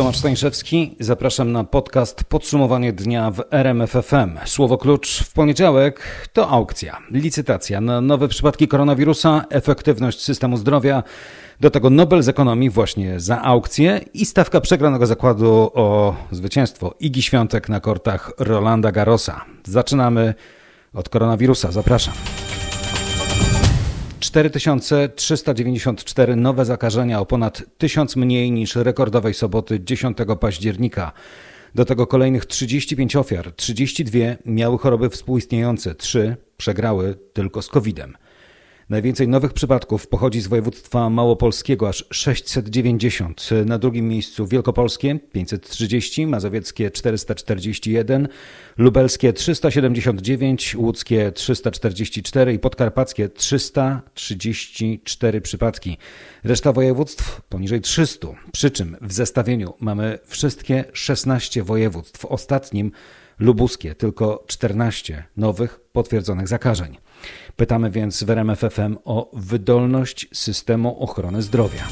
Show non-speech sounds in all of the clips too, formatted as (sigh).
Tomasz Stańszewski, zapraszam na podcast Podsumowanie dnia w RMFFM. Słowo klucz w poniedziałek to aukcja, licytacja na nowe przypadki koronawirusa, efektywność systemu zdrowia, do tego Nobel z ekonomii właśnie za aukcję i stawka przegranego zakładu o zwycięstwo Igi Świątek na kortach Rolanda Garrosa. Zaczynamy od koronawirusa. Zapraszam. 4394 nowe zakażenia, o ponad 1000 mniej niż rekordowej soboty 10 października. Do tego kolejnych 35 ofiar, 32 miały choroby współistniejące, 3 przegrały tylko z COVID-em. Najwięcej nowych przypadków pochodzi z województwa małopolskiego, aż 690. Na drugim miejscu Wielkopolskie 530, Mazowieckie 441, Lubelskie 379, Łódzkie 344 i Podkarpackie 334 przypadki. Reszta województw poniżej 300. Przy czym w zestawieniu mamy wszystkie 16 województw. Ostatnim lubuskie tylko 14 nowych potwierdzonych zakażeń. Pytamy więc w o wydolność systemu ochrony zdrowia.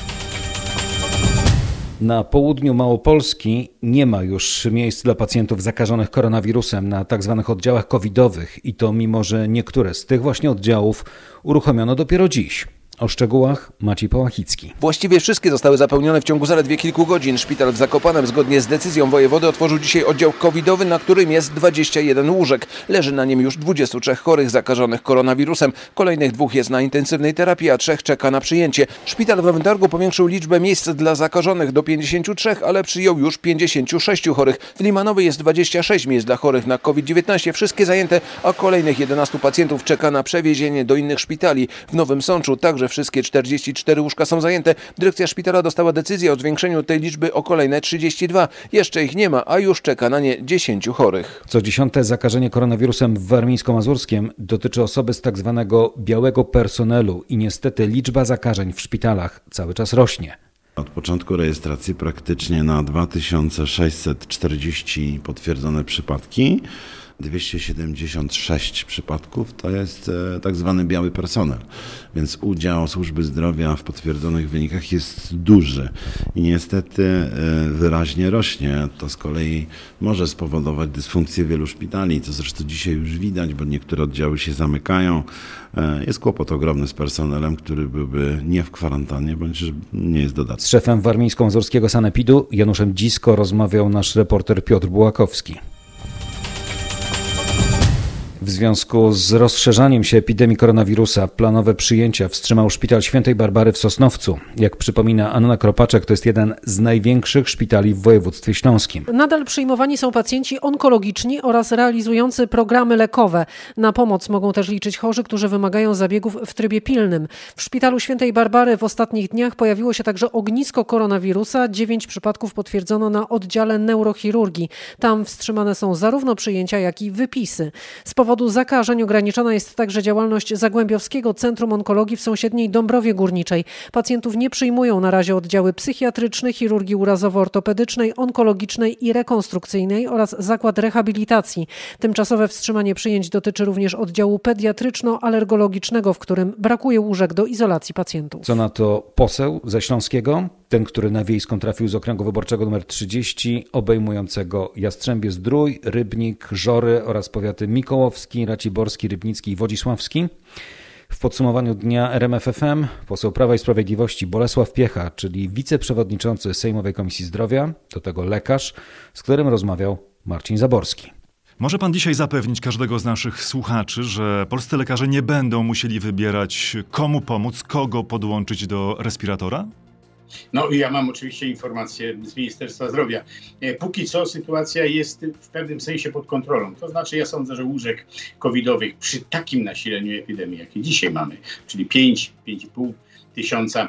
Na południu Małopolski nie ma już miejsc dla pacjentów zakażonych koronawirusem na tzw. Tak oddziałach covidowych i to mimo, że niektóre z tych właśnie oddziałów uruchomiono dopiero dziś. O szczegółach Maciej Pałachicki. Właściwie wszystkie zostały zapełnione w ciągu zaledwie kilku godzin. Szpital w Zakopanem zgodnie z decyzją wojewody otworzył dzisiaj oddział covidowy, na którym jest 21 łóżek. Leży na nim już 23 chorych zakażonych koronawirusem. Kolejnych dwóch jest na intensywnej terapii, a trzech czeka na przyjęcie. Szpital w Wętargu powiększył liczbę miejsc dla zakażonych do 53, ale przyjął już 56 chorych. W Limanowej jest 26 miejsc dla chorych na COVID-19, wszystkie zajęte, a kolejnych 11 pacjentów czeka na przewiezienie do innych szpitali. W Nowym Sączu także wszystkie 44 łóżka są zajęte. Dyrekcja szpitala dostała decyzję o zwiększeniu tej liczby o kolejne 32. Jeszcze ich nie ma, a już czeka na nie 10 chorych. Co dziesiąte zakażenie koronawirusem w Warmińsko-Mazurskiem dotyczy osoby z tak zwanego białego personelu i niestety liczba zakażeń w szpitalach cały czas rośnie. Od początku rejestracji praktycznie na 2640 potwierdzone przypadki. 276 przypadków to jest e, tak zwany biały personel, więc udział służby zdrowia w potwierdzonych wynikach jest duży i niestety e, wyraźnie rośnie. To z kolei może spowodować dysfunkcję wielu szpitali, co zresztą dzisiaj już widać, bo niektóre oddziały się zamykają. E, jest kłopot ogromny z personelem, który byłby nie w kwarantannie, bądź nie jest dodatkowy. Z szefem warmińsko-mazurskiego sanepidu Januszem Dzisko rozmawiał nasz reporter Piotr Bułakowski. W związku z rozszerzaniem się epidemii koronawirusa planowe przyjęcia wstrzymał Szpital Świętej Barbary w Sosnowcu. Jak przypomina Anna Kropaczek, to jest jeden z największych szpitali w województwie śląskim. Nadal przyjmowani są pacjenci onkologiczni oraz realizujący programy lekowe. Na pomoc mogą też liczyć chorzy, którzy wymagają zabiegów w trybie pilnym. W Szpitalu Świętej Barbary w ostatnich dniach pojawiło się także ognisko koronawirusa. Dziewięć przypadków potwierdzono na oddziale neurochirurgii. Tam wstrzymane są zarówno przyjęcia, jak i wypisy. Z powodu zakażeń ograniczona jest także działalność Zagłębiowskiego Centrum Onkologii w sąsiedniej Dąbrowie Górniczej. Pacjentów nie przyjmują na razie oddziały psychiatryczne, chirurgii urazowo-ortopedycznej, onkologicznej i rekonstrukcyjnej oraz zakład rehabilitacji. Tymczasowe wstrzymanie przyjęć dotyczy również oddziału pediatryczno-alergologicznego, w którym brakuje łóżek do izolacji pacjentów. Co na to poseł ze Śląskiego? ten, który na wiejską trafił z okręgu wyborczego nr 30, obejmującego Jastrzębie Zdrój, Rybnik, Żory oraz powiaty Mikołowski, Raciborski, Rybnicki i Wodzisławski. W podsumowaniu dnia RMFFM poseł Prawa i Sprawiedliwości Bolesław Piecha, czyli wiceprzewodniczący Sejmowej Komisji Zdrowia, do tego lekarz, z którym rozmawiał Marcin Zaborski. Może pan dzisiaj zapewnić każdego z naszych słuchaczy, że polscy lekarze nie będą musieli wybierać, komu pomóc, kogo podłączyć do respiratora? No i ja mam oczywiście informacje z Ministerstwa Zdrowia. E, póki co sytuacja jest w pewnym sensie pod kontrolą. To znaczy ja sądzę, że łóżek covidowych przy takim nasileniu epidemii, jakie dzisiaj mamy, czyli 5, 5,5 tysiąca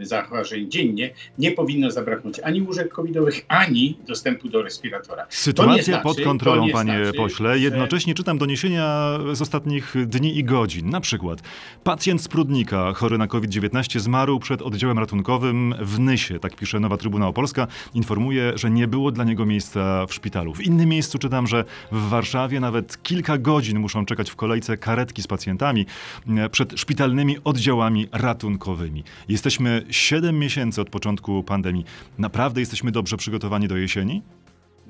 e, zachorowań dziennie, nie powinno zabraknąć ani łóżek covidowych, ani dostępu do respiratora. Sytuacja znaczy, pod kontrolą, panie znaczy, pośle. Jednocześnie że... czytam doniesienia z ostatnich dni i godzin. Na przykład pacjent z Prudnika, chory na COVID-19, zmarł przed oddziałem ratunkowym w Nysie. Tak pisze Nowa Trybuna Opolska. Informuje, że nie było dla niego miejsca w szpitalu. W innym miejscu czytam, że w Warszawie nawet kilka godzin muszą czekać w kolejce karetki z pacjentami przed szpitalnymi oddziałami ratunkowymi dodatkowymi. Jesteśmy 7 miesięcy od początku pandemii. Naprawdę jesteśmy dobrze przygotowani do jesieni?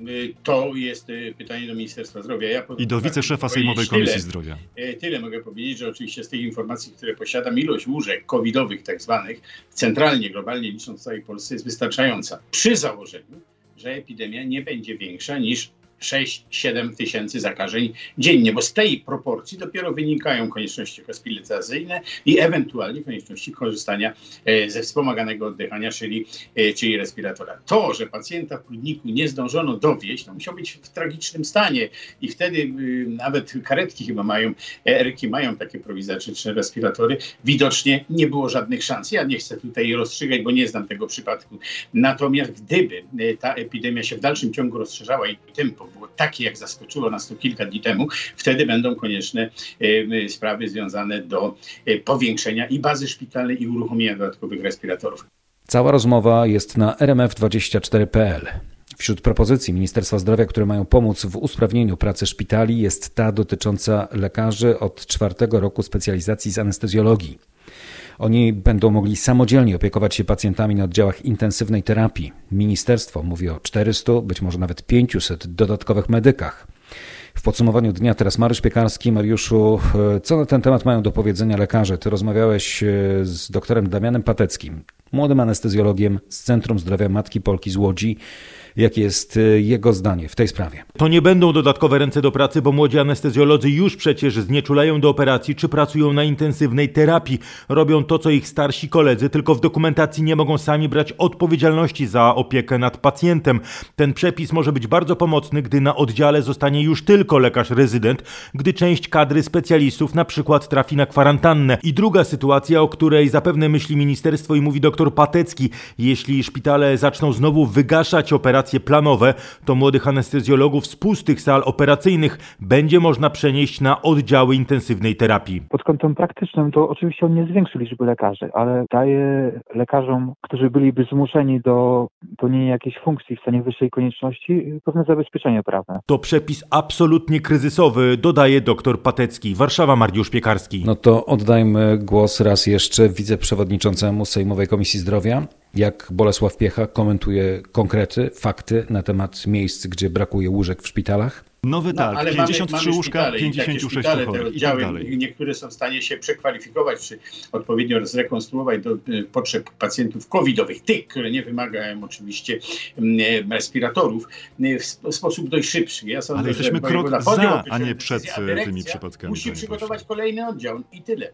Y, to jest y, pytanie do Ministerstwa Zdrowia. Ja I do wiceszefa Sejmowej Komisji tyle, Zdrowia. Y, tyle mogę powiedzieć, że oczywiście z tych informacji, które posiadam, ilość łóżek covidowych tak zwanych, centralnie, globalnie licząc w całej Polsce jest wystarczająca. Przy założeniu, że epidemia nie będzie większa niż 6-7 tysięcy zakażeń dziennie, bo z tej proporcji dopiero wynikają konieczności hospitalizacyjne i ewentualnie konieczności korzystania e, ze wspomaganego oddychania, czyli, e, czyli respiratora. To, że pacjenta w kliniku nie zdążono dowieść, to musiał być w tragicznym stanie i wtedy y, nawet karetki chyba mają, eryki mają takie prowizoryczne respiratory. Widocznie nie było żadnych szans. Ja nie chcę tutaj rozstrzygać, bo nie znam tego przypadku. Natomiast gdyby e, ta epidemia się w dalszym ciągu rozszerzała i było takie, jak zaskoczyło nas to kilka dni temu, wtedy będą konieczne sprawy związane do e, powiększenia i bazy szpitalnej, i uruchomienia dodatkowych respiratorów. Cała rozmowa jest na rmf24.pl. Wśród propozycji Ministerstwa Zdrowia, które mają pomóc w usprawnieniu pracy szpitali, jest ta dotycząca lekarzy od czwartego roku specjalizacji z anestezjologii. Oni będą mogli samodzielnie opiekować się pacjentami na oddziałach intensywnej terapii. Ministerstwo mówi o 400, być może nawet 500 dodatkowych medykach. W podsumowaniu dnia teraz Mariusz Piekarski. Mariuszu, co na ten temat mają do powiedzenia lekarze? Ty rozmawiałeś e, z doktorem Damianem Pateckim, młodym anestezjologiem z Centrum Zdrowia Matki Polki z Łodzi. Jakie jest y, jego zdanie w tej sprawie? To nie będą dodatkowe ręce do pracy, bo młodzi anestezjolodzy już przecież znieczulają do operacji czy pracują na intensywnej terapii. Robią to, co ich starsi koledzy, tylko w dokumentacji nie mogą sami brać odpowiedzialności za opiekę nad pacjentem. Ten przepis może być bardzo pomocny, gdy na oddziale zostanie już tylko lekarz rezydent, gdy część kadry specjalistów na przykład trafi na kwarantannę. I druga sytuacja, o której zapewne myśli ministerstwo i mówi dr Patecki, jeśli szpitale zaczną znowu wygaszać operacje operacje planowe, to młodych anestezjologów z pustych sal operacyjnych będzie można przenieść na oddziały intensywnej terapii. Pod kątem praktycznym to oczywiście on nie zwiększy liczby lekarzy, ale daje lekarzom, którzy byliby zmuszeni do pełnienia jakiejś funkcji w stanie wyższej konieczności, pewne zabezpieczenie prawne. To przepis absolutnie kryzysowy, dodaje dr Patecki. Warszawa, Mariusz Piekarski. No to oddajmy głos raz jeszcze wiceprzewodniczącemu Sejmowej Komisji Zdrowia, jak Bolesław Piecha komentuje konkrety, fakty na temat miejsc, gdzie brakuje łóżek w szpitalach? Nowy no, tak, 53 mamy, mamy łóżka, 56 szpitale. Te oddziały, tak niektóre są w stanie się przekwalifikować, czy odpowiednio zrekonstruować do y, potrzeb pacjentów covidowych, tych, które nie wymagają oczywiście mm, respiratorów, y, w sposób dość szybszy. Ja sądzę, Ale jesteśmy krok za, a nie przed tymi przypadkami. Musi przygotować kolejny oddział i tyle.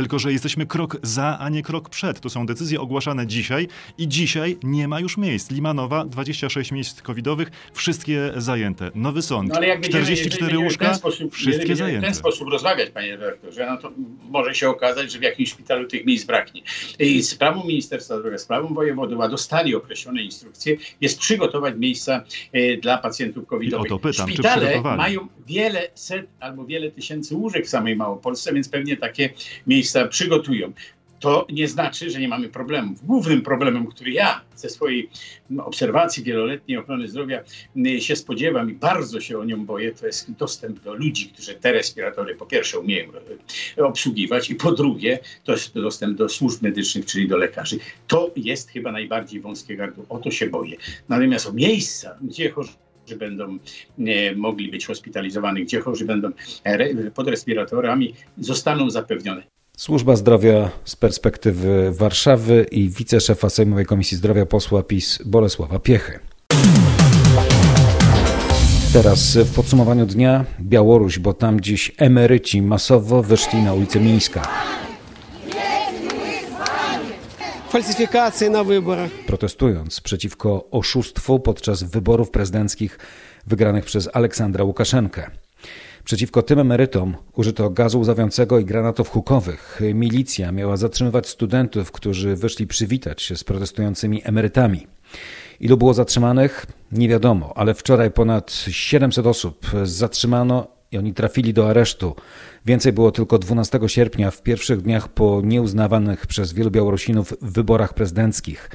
Tylko, że jesteśmy krok za, a nie krok przed. To są decyzje ogłaszane dzisiaj i dzisiaj nie ma już miejsc. Limanowa, 26 miejsc covidowych, wszystkie zajęte. Nowy Sąd, no, 44 łóżka, sposób, wszystkie zajęte. w ten sposób rozmawiać, panie redaktorze, no to może się okazać, że w jakimś szpitalu tych miejsc braknie. I sprawą Ministerstwa Zdrowia, sprawą wojewodów, a dostali określone instrukcje, jest przygotować miejsca e, dla pacjentów covidowych. I o to pytam, Szpitale mają wiele set albo wiele tysięcy łóżek w samej Małopolsce, więc pewnie takie miejsca przygotują. To nie znaczy, że nie mamy problemów. Głównym problemem, który ja ze swojej obserwacji wieloletniej ochrony zdrowia się spodziewam i bardzo się o nią boję, to jest dostęp do ludzi, którzy te respiratory po pierwsze umieją y, obsługiwać i po drugie to jest dostęp do służb medycznych, czyli do lekarzy. To jest chyba najbardziej wąskie gardło. O to się boję. Natomiast o miejsca, gdzie chorzy będą e, mogli być hospitalizowani, gdzie chorzy będą e, pod respiratorami, zostaną zapewnione. Służba Zdrowia z perspektywy Warszawy i wiceszefa Sejmowej Komisji Zdrowia posła PiS Bolesława Piechy. Teraz w podsumowaniu dnia Białoruś, bo tam dziś emeryci masowo wyszli na ulicę Mińska. Falsyfikacje na wyborach. Protestując przeciwko oszustwu podczas wyborów prezydenckich wygranych przez Aleksandra Łukaszenkę. Przeciwko tym emerytom użyto gazu łzawiącego i granatów hukowych. Milicja miała zatrzymywać studentów, którzy wyszli przywitać się z protestującymi emerytami. Ilu było zatrzymanych? Nie wiadomo, ale wczoraj ponad 700 osób zatrzymano i oni trafili do aresztu. Więcej było tylko 12 sierpnia, w pierwszych dniach po nieuznawanych przez wielu Białorusinów wyborach prezydenckich.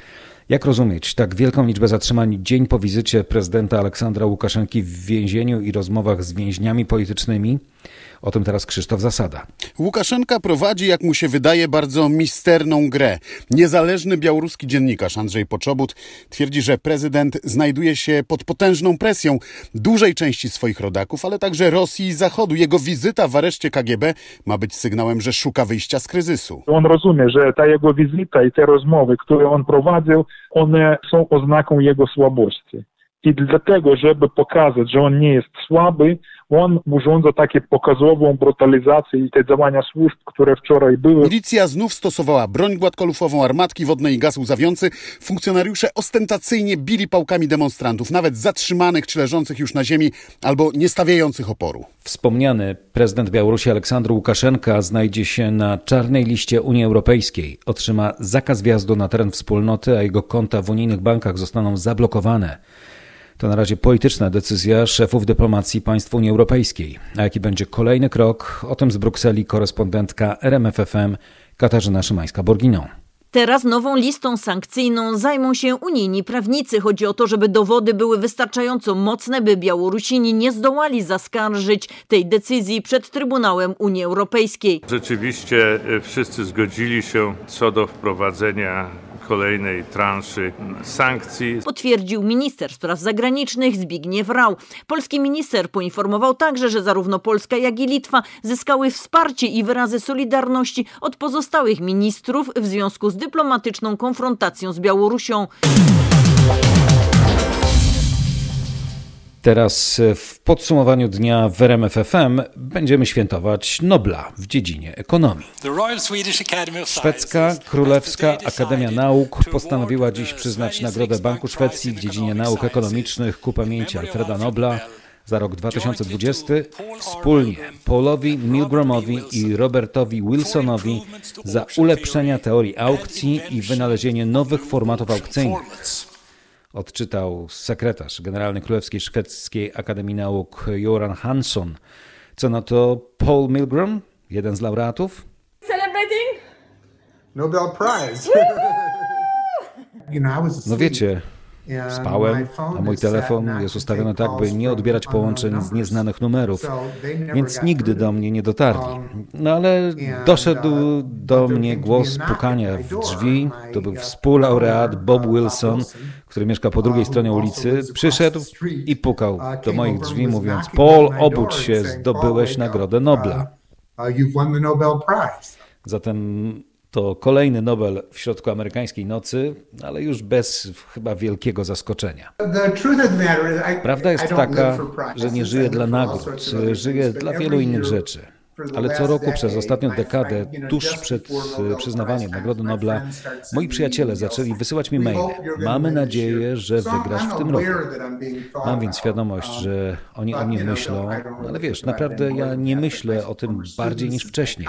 Jak rozumieć tak wielką liczbę zatrzymań dzień po wizycie prezydenta Aleksandra Łukaszenki w więzieniu i rozmowach z więźniami politycznymi? O tym teraz Krzysztof Zasada. Łukaszenka prowadzi, jak mu się wydaje, bardzo misterną grę. Niezależny białoruski dziennikarz Andrzej Poczobut twierdzi, że prezydent znajduje się pod potężną presją dużej części swoich rodaków, ale także Rosji i Zachodu. Jego wizyta w areszcie KGB ma być sygnałem, że szuka wyjścia z kryzysu. On rozumie, że ta jego wizyta i te rozmowy, które on prowadził, one są oznaką jego słabości. I dlatego, żeby pokazać, że on nie jest słaby, on urządza takie pokazową brutalizację i te działania służb, które wczoraj były. Milicja znów stosowała broń gładkolufową, armatki wodne i gaz łzawiący. Funkcjonariusze ostentacyjnie bili pałkami demonstrantów, nawet zatrzymanych czy leżących już na ziemi, albo nie stawiających oporu. Wspomniany prezydent Białorusi Aleksandr Łukaszenka znajdzie się na czarnej liście Unii Europejskiej. Otrzyma zakaz wjazdu na teren wspólnoty, a jego konta w unijnych bankach zostaną zablokowane. To na razie polityczna decyzja szefów dyplomacji państw Unii Europejskiej. A jaki będzie kolejny krok? O tym z Brukseli korespondentka RMFFM Katarzyna Szymańska-Borginą. Teraz nową listą sankcyjną zajmą się unijni prawnicy. Chodzi o to, żeby dowody były wystarczająco mocne, by Białorusini nie zdołali zaskarżyć tej decyzji przed Trybunałem Unii Europejskiej. Rzeczywiście e, wszyscy zgodzili się co do wprowadzenia kolejnej transzy sankcji. Potwierdził minister spraw zagranicznych Zbigniew Rau. Polski minister poinformował także, że zarówno Polska, jak i Litwa zyskały wsparcie i wyrazy solidarności od pozostałych ministrów w związku z dyplomatyczną konfrontacją z Białorusią. Teraz w podsumowaniu dnia w RMF FM będziemy świętować Nobla w dziedzinie ekonomii. Szwedzka Królewska Akademia Nauk postanowiła dziś przyznać Nagrodę Banku Szwecji w dziedzinie nauk ekonomicznych ku pamięci Alfreda Nobla za rok 2020 wspólnie Paulowi Milgramowi i Robertowi Wilsonowi za ulepszenia teorii aukcji i wynalezienie nowych formatów aukcyjnych odczytał sekretarz Generalny Królewskiej Szwedzkiej Akademii Nauk Joran Hansson. Co na to Paul Milgram, jeden z laureatów? Celebrating Nobel Prize. (laughs) No wiecie, Spałem, a mój telefon jest ustawiony tak, by nie odbierać połączeń z nieznanych numerów, więc nigdy do mnie nie dotarli. No ale doszedł do mnie głos pukania w drzwi. To był współlaureat Bob Wilson, który mieszka po drugiej stronie ulicy. Przyszedł i pukał do moich drzwi, mówiąc: Paul, obudź się, zdobyłeś Nagrodę Nobla. Zatem to kolejny Nobel w środku amerykańskiej nocy, ale już bez chyba wielkiego zaskoczenia. Prawda jest taka, że nie żyję dla nagród, żyję dla wielu innych rzeczy. Ale co roku przez ostatnią dekadę, tuż przed e, przyznawaniem Nagrody Nobla, moi przyjaciele zaczęli wysyłać mi maile. Mamy nadzieję, że wygrasz w tym roku. Mam więc świadomość, że oni o mnie myślą, no ale wiesz, naprawdę ja nie myślę o tym bardziej niż wcześniej.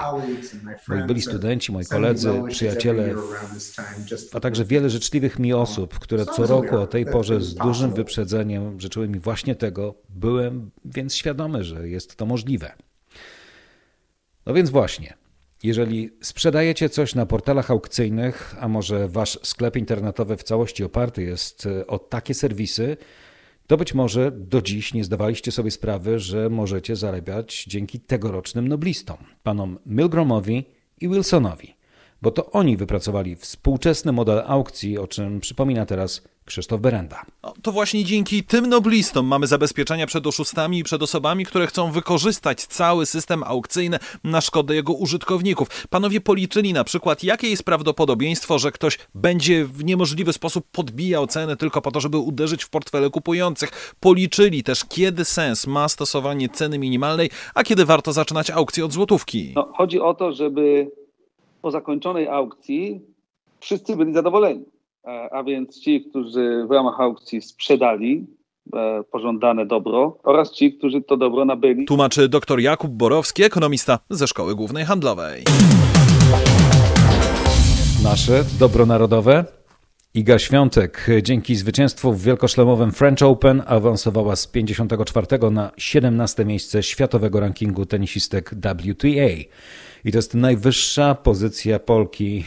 Moi byli studenci, moi koledzy, przyjaciele, a także wiele życzliwych mi osób, które co roku o tej porze z dużym wyprzedzeniem życzyły mi właśnie tego, byłem więc świadomy, że jest to możliwe. No więc właśnie, jeżeli sprzedajecie coś na portalach aukcyjnych, a może wasz sklep internetowy w całości oparty jest e, o takie serwisy, to być może do dziś nie zdawaliście sobie sprawy, że możecie zarabiać dzięki tegorocznym noblistom, panom Milgramowi i Wilsonowi, bo to oni wypracowali współczesny model aukcji, o czym przypomina teraz Krzysztof Berenda. No, to właśnie dzięki tym noblistom mamy zabezpieczenia przed oszustami i przed osobami, które chcą wykorzystać cały system aukcyjny na szkodę jego użytkowników. Panowie policzyli na przykład, jakie jest prawdopodobieństwo, że ktoś będzie w niemożliwy sposób podbijał ceny tylko po to, żeby uderzyć w portfele kupujących. Policzyli też, kiedy sens ma stosowanie ceny minimalnej, a kiedy warto zaczynać aukcję od złotówki. No, chodzi o to, żeby po zakończonej aukcji wszyscy byli zadowoleni E, a więc ci, którzy w ramach aukcji sprzedali e, pożądane dobro oraz ci, którzy to dobro nabyli. Tłumaczy dr Jakub Borowski, ekonomista ze Szkoły Głównej Handlowej. Nasze dobro narodowe Iga Świątek dzięki zwycięstwu w wielkoszlemowym French Open awansowała z 54 na 17 miejsce światowego rankingu tenisistek WTA. I to jest najwyższa pozycja Polki,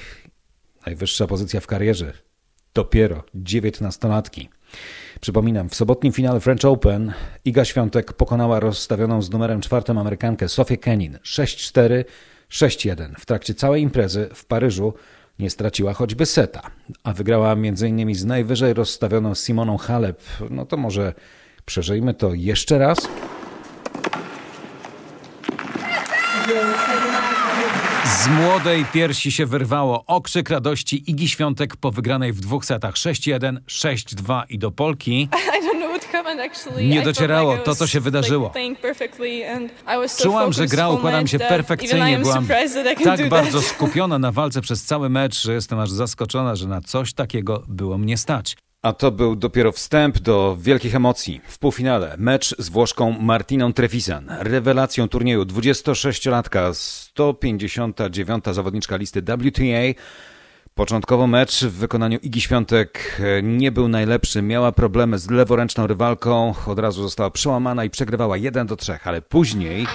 najwyższa pozycja w karierze dopiero dziewiętnastolatki. Przypominam, w sobotnim finale French Open Iga Świątek pokonała rozstawioną z numerem czwartym Amerykankę Sofię Kenin 6-4, 6-1. W trakcie całej imprezy w Paryżu nie straciła choćby seta, a wygrała m.in. z najwyżej rozstawioną Simoną Halep. No to może przeżyjmy to jeszcze raz? Z młodej piersi się wyrwało okrzyk radości Igi Świątek po wygranej w dwóch setach 6-1, 6-2 i do Polki. (laughs) Nie docierało to, co się wydarzyło. Czułam, że gra układa mi się perfekcyjnie. Byłam tak bardzo skupiona na walce przez cały mecz, że jestem aż zaskoczona, że na coś takiego było mnie stać. A to był dopiero wstęp do wielkich emocji. W półfinale mecz z Włoszką Martiną Trevisan. Rewelacją turnieju 26-latka, 159. zawodniczka listy WTA. Początkowo mecz w wykonaniu Igi Świątek nie był najlepszy. Miała problemy z leworęczną rywalką. Od razu została przełamana i przegrywała 1 do 3, ale później...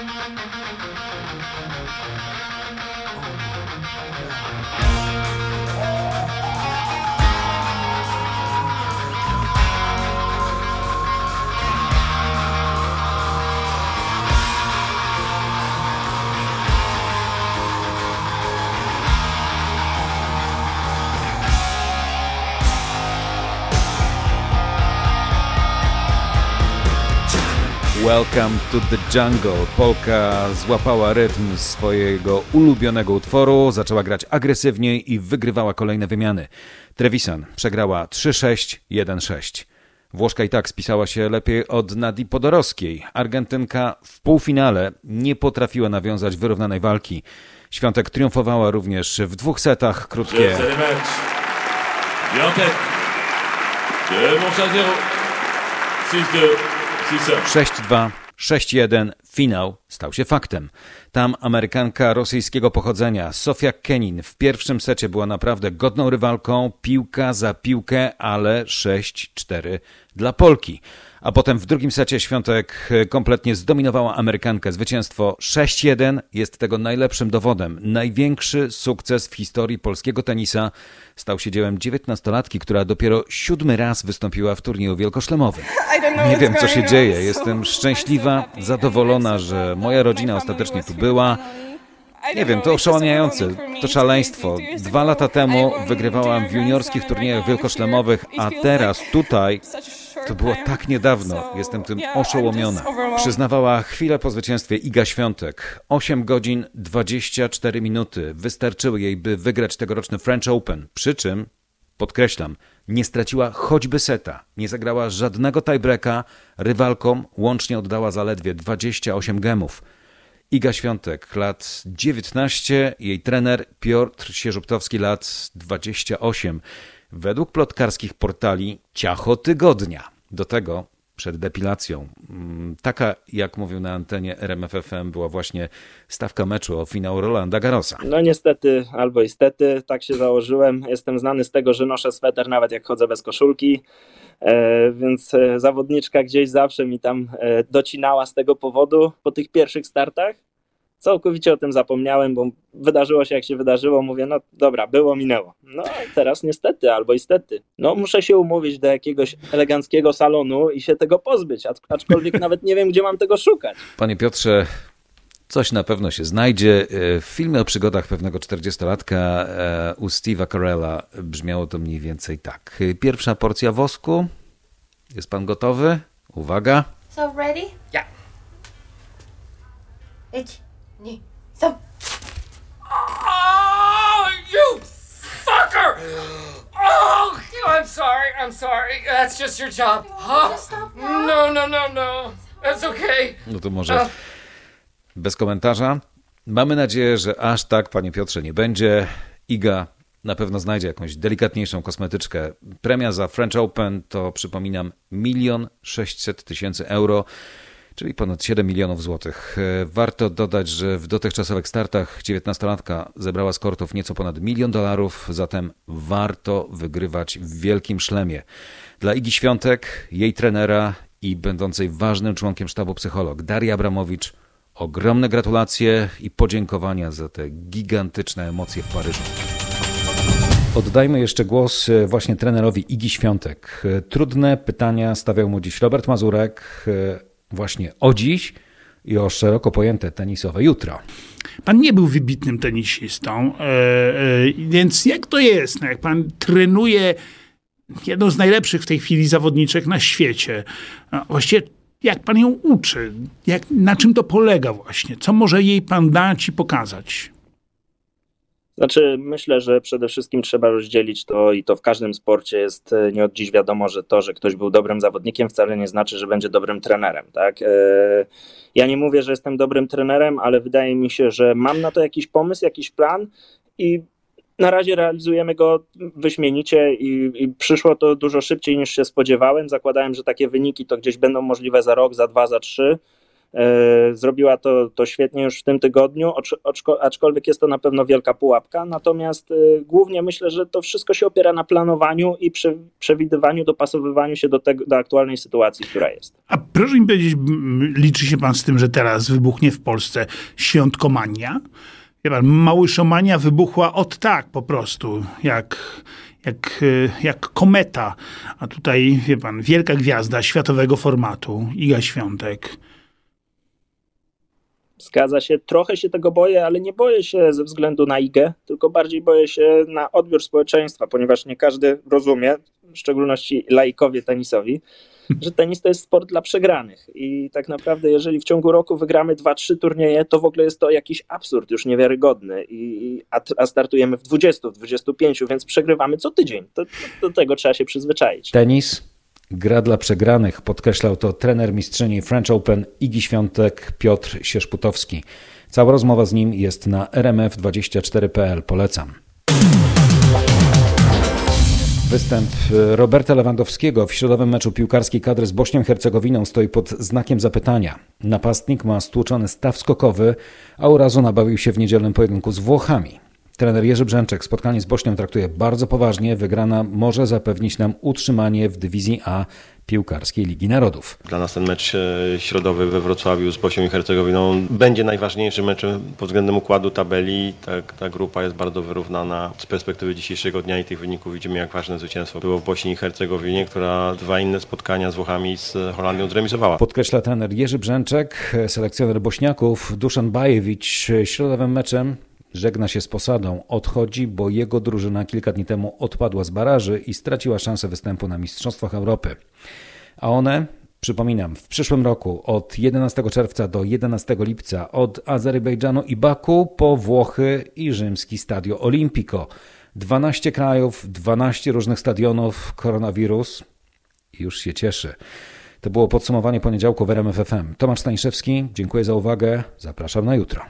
Welcome to the Jungle. Polka złapała rytm swojego ulubionego utworu, zaczęła grać agresywniej i wygrywała kolejne wymiany. Trevisan przegrała 3-6, 1-6. Włoszka i tak spisała się lepiej od Nadi Podorowskiej. Argentynka w półfinale nie potrafiła nawiązać wyrównanej walki. Świątek triumfowała również w dwóch setach. Krótkie. Świątek. 6-2, 6-1, finał stał się faktem. Tam Amerykanka rosyjskiego pochodzenia Sofia Kenin w pierwszym secie była naprawdę godną rywalką, piłka za piłkę, ale 6-4 dla Polki. A potem w drugim secie Świątek kompletnie zdominowała Amerykankę. Zwycięstwo 6-1 jest tego najlepszym dowodem. Największy sukces w historii polskiego tenisa stał się dziełem dziewiętnastolatki, która dopiero siódmy raz wystąpiła w turnieju wielkoszlemowym. (laughs) Nie wiem, co się dzieje. Jestem szczęśliwa, zadowolona, że moja rodzina ostatecznie tu była. Nie wiem, to oszałamiające, to szaleństwo. Dwa lata temu wygrywałam w juniorskich turniejach wielkoszlemowych, a teraz tutaj to było tak niedawno. Jestem tym oszołomiona. Przyznawała chwilę po zwycięstwie Iga Świątek. 8 godzin 24 minuty wystarczyły jej, by wygrać tegoroczny French Open. Przy czym, podkreślam, nie straciła choćby seta. Nie zagrała żadnego tiebreaka. Rywalkom łącznie oddała zaledwie 28 gemów. Iga Świątek, lat 19, jej trener Piotr Sierzuptowski, lat 28. Według plotkarskich portali ciacho tygodnia. Do tego przed depilacją. Taka, jak mówił na antenie RMFFM, była właśnie stawka meczu o finał Rolanda Garrosa. No niestety, albo istety, tak się założyłem. Jestem znany z tego, że noszę sweter nawet jak chodzę bez koszulki, e, więc e, zawodniczka gdzieś zawsze mi tam e, docinała z tego powodu po tych pierwszych startach Całkowicie o tym zapomniałem, bo wydarzyło się jak się wydarzyło, mówię, no dobra, było, minęło. No teraz niestety, albo istety. No muszę się umówić do jakiegoś eleganckiego salonu i się tego pozbyć, aczkolwiek nawet nie wiem, gdzie mam tego szukać. Panie Piotrze, Coś na pewno się znajdzie. E, w filmie o przygodach pewnego 40-latka e, u Steve'a Carella brzmiało to mniej więcej tak. Pierwsza porcja wosku. Jest pan gotowy? Uwaga. So ready? Yeah. It's 2, 3. Oh, you fucker! Oh, I'm sorry, I'm sorry. That's just your job. Huh? No, no, no, no. That's okay. No to może uh, bez komentarza. Mamy nadzieję, że aż tak, panie Piotrze, nie będzie. Iga na pewno znajdzie jakąś delikatniejszą kosmetyczkę. Premia za French Open to, przypominam, milion sześćset tysięcy euro czyli ponad 7 milionów złotych. E, warto dodać, że w dotychczasowych startach 19-latka zebrała z kortów nieco ponad milion dolarów, zatem warto wygrywać w wielkim szlemie. Dla Igi Świątek, jej trenera i będącej ważnym członkiem sztabu psycholog Daria Abramowicz ogromne gratulacje i podziękowania za te gigantyczne emocje w Paryżu. Oddajmy jeszcze głos e, właśnie trenerowi Igi Świątek. E, trudne pytania stawiał mu dziś Robert Mazurek właśnie o dziś i o szeroko pojęte tenisowe jutro. Pan nie był wybitnym tenisistą, więc jak to jest, no jak pan trenuje jedną z najlepszych w tej chwili zawodniczek na świecie, właściwie jak pan ją uczy? Jak, na czym to polega właśnie? Co może jej pan dać i pokazać? Znaczy, myślę, że przede wszystkim trzeba rozdzielić to i to w każdym sporcie jest e, nie od dziś wiadomo, że to, że ktoś był dobrym zawodnikiem, wcale nie znaczy, że będzie dobrym trenerem. Tak? E, ja nie mówię, że jestem dobrym trenerem, ale wydaje mi się, że mam na to jakiś pomysł, jakiś plan i na razie realizujemy go wyśmienicie i, i, przyszło to dużo szybciej niż się spodziewałem. Zakładałem, że takie wyniki to gdzieś będą możliwe za rok, za dwa, za trzy. E, zrobiła to, to świetnie już w tym tygodniu, aczkolwiek jest to na pewno wielka pułapka. Natomiast e, głównie myślę, że to wszystko się opiera na planowaniu i przewidywaniu, dopasowywaniu się do, tego, do aktualnej sytuacji, która jest. A proszę mi powiedzieć, liczy się pan z tym, że teraz wybuchnie w Polsce świątkomania? Wie pan, Małyszomania wybuchła od tak po prostu, jak, jak, e, jak kometa. A tutaj, wie pan, wielka gwiazda światowego formatu, Iga Świątek. Zgadza się, trochę się tego boję, ale nie boję się ze względu na IGę, tylko bardziej boję się na odbiór społeczeństwa, ponieważ nie każdy rozumie, w szczególności laikowie tenisowi, (laughs) że tenis to jest sport dla przegranych. I tak naprawdę, jeżeli w ciągu roku wygramy 2-3 turnieje, to w ogóle jest to jakiś absurd już niewiarygodny. I, a, a startujemy w 20, w 25, więc przegrywamy co tydzień. To, do tego trzeba się przyzwyczaić. Tenis Gra dla przegranych, podkreślał to trener mistrzyni French Open Igi Świątek Piotr Sierzputowski. Cała rozmowa z nim jest na rmf24.pl. Polecam. Występ Roberta Lewandowskiego w środowym meczu piłkarskiej kadry z Bośnią Hercegowiną stoi pod znakiem zapytania. Napastnik ma stłuczony staw skokowy, a urazu nabawił się w niedzielnym pojedynku z Włochami. Trener Jerzy Brzęczek spotkanie z Bośnią traktuje bardzo poważnie. Wygrana może zapewnić nam utrzymanie w dywizji A piłkarskiej Ligi Narodów. Dla nas ten mecz e, środowy we Wrocławiu z Bośnią i Hercegowiną będzie najważniejszym meczem pod względem układu tabeli. Ta, ta grupa jest bardzo wyrównana. Z perspektywy dzisiejszego dnia i tych wyników widzimy, jak ważne zwycięstwo było w Bośni i Hercegowinie, która dwa inne spotkania z Włochami z Holandią zremisowała. Podkreśla trener Jerzy Brzęczek, selekcjoner Bośniaków Duszan Bajewicz środowym meczem Żegna się z posadą, odchodzi, bo jego drużyna kilka dni temu odpadła z baraży i straciła szansę występu na Mistrzostwach Europy. A one, przypominam, w przyszłym roku od 11 czerwca do 11 lipca od Azerbejdżanu i Baku po Włochy i rzymski Stadio Olimpico. 12 krajów, 12 różnych stadionów, koronawirus już się cieszy. To było podsumowanie poniedziałku w RMF FM. Tomasz Staniszewski, dziękuję za uwagę, zapraszam na jutro.